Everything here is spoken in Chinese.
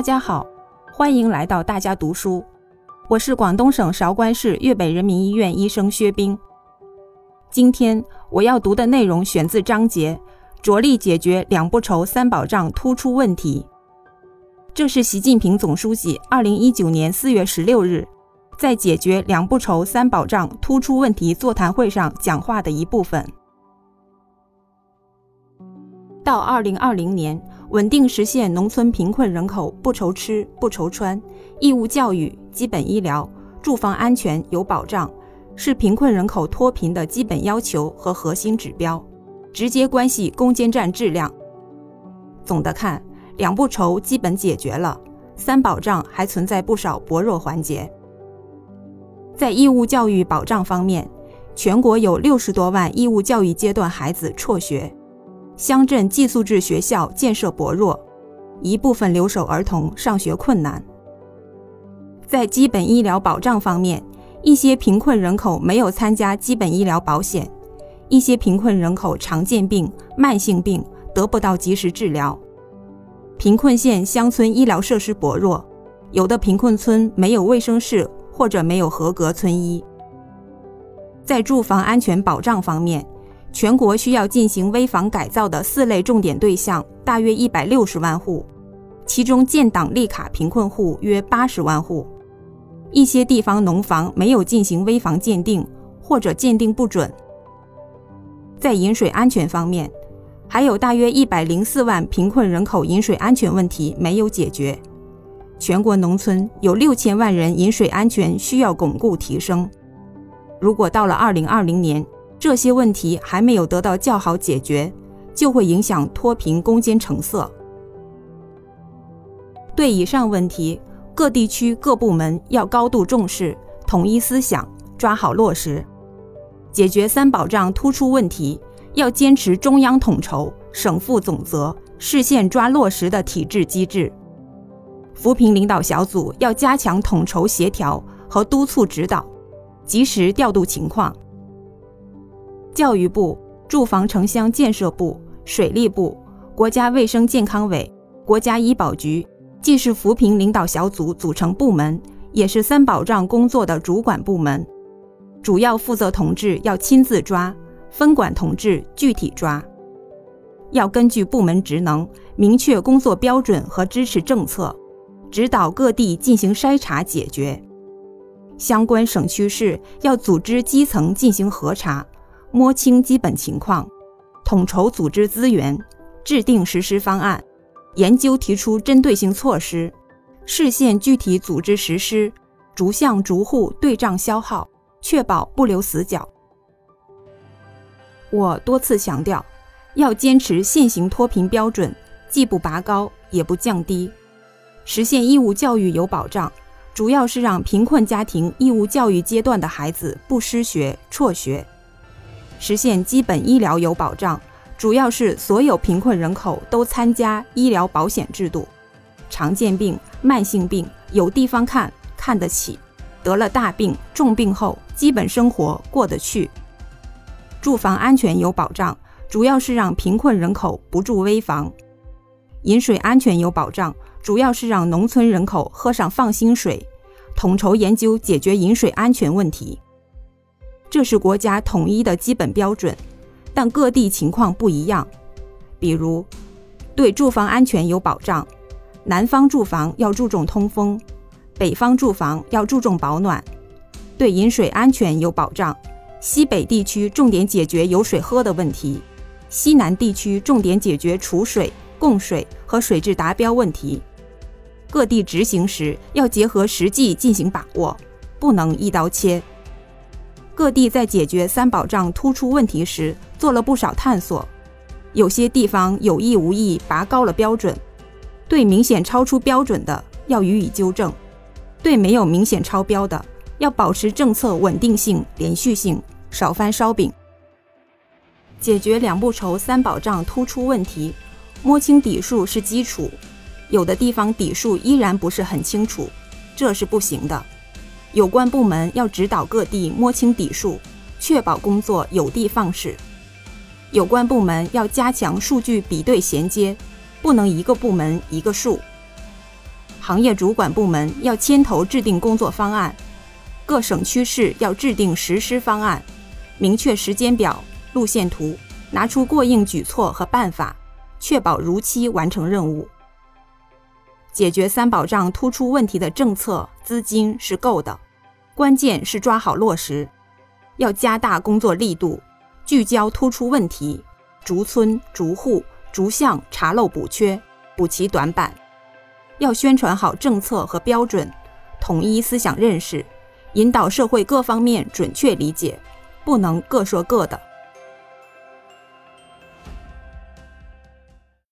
大家好，欢迎来到大家读书。我是广东省韶关市粤北人民医院医生薛冰。今天我要读的内容选自章节“着力解决两不愁、三保障突出问题”。这是习近平总书记二零一九年四月十六日在解决两不愁、三保障突出问题座谈会上讲话的一部分。到二零二零年。稳定实现农村贫困人口不愁吃不愁穿，义务教育、基本医疗、住房安全有保障，是贫困人口脱贫的基本要求和核心指标，直接关系攻坚战质量。总的看，两不愁基本解决了，三保障还存在不少薄弱环节。在义务教育保障方面，全国有六十多万义务教育阶段孩子辍学。乡镇寄宿制学校建设薄弱，一部分留守儿童上学困难。在基本医疗保障方面，一些贫困人口没有参加基本医疗保险，一些贫困人口常见病、慢性病得不到及时治疗。贫困县乡村医疗设施薄弱，有的贫困村没有卫生室或者没有合格村医。在住房安全保障方面，全国需要进行危房改造的四类重点对象大约一百六十万户，其中建档立卡贫困户约八十万户。一些地方农房没有进行危房鉴定，或者鉴定不准。在饮水安全方面，还有大约一百零四万贫困人口饮水安全问题没有解决。全国农村有六千万人饮水安全需要巩固提升。如果到了二零二零年，这些问题还没有得到较好解决，就会影响脱贫攻坚成色。对以上问题，各地区各部门要高度重视，统一思想，抓好落实。解决三保障突出问题，要坚持中央统筹、省负总责、市县抓落实的体制机制。扶贫领导小组要加强统筹协调和督促指导，及时调度情况。教育部、住房城乡建设部、水利部、国家卫生健康委、国家医保局，既是扶贫领导小组组成部门，也是三保障工作的主管部门。主要负责同志要亲自抓，分管同志具体抓。要根据部门职能，明确工作标准和支持政策，指导各地进行筛查解决。相关省区市要组织基层进行核查。摸清基本情况，统筹组织资源，制定实施方案，研究提出针对性措施，市县具体组织实施，逐项逐户对账消耗，确保不留死角。我多次强调，要坚持现行脱贫标准，既不拔高也不降低，实现义务教育有保障，主要是让贫困家庭义务教育阶段的孩子不失学、辍学。实现基本医疗有保障，主要是所有贫困人口都参加医疗保险制度，常见病、慢性病有地方看看得起，得了大病重病后基本生活过得去。住房安全有保障，主要是让贫困人口不住危房。饮水安全有保障，主要是让农村人口喝上放心水，统筹研究解决饮水安全问题。这是国家统一的基本标准，但各地情况不一样。比如，对住房安全有保障，南方住房要注重通风，北方住房要注重保暖；对饮水安全有保障，西北地区重点解决有水喝的问题，西南地区重点解决储水、供水和水质达标问题。各地执行时要结合实际进行把握，不能一刀切。各地在解决三保障突出问题时做了不少探索，有些地方有意无意拔高了标准，对明显超出标准的要予以纠正，对没有明显超标的要保持政策稳定性、连续性，少翻烧饼。解决两不愁、三保障突出问题，摸清底数是基础，有的地方底数依然不是很清楚，这是不行的。有关部门要指导各地摸清底数，确保工作有的放矢。有关部门要加强数据比对衔接，不能一个部门一个数。行业主管部门要牵头制定工作方案，各省区市要制定实施方案，明确时间表、路线图，拿出过硬举措和办法，确保如期完成任务。解决三保障突出问题的政策资金是够的，关键是抓好落实，要加大工作力度，聚焦突出问题，逐村逐户逐项查漏补缺，补齐短板。要宣传好政策和标准，统一思想认识，引导社会各方面准确理解，不能各说各的。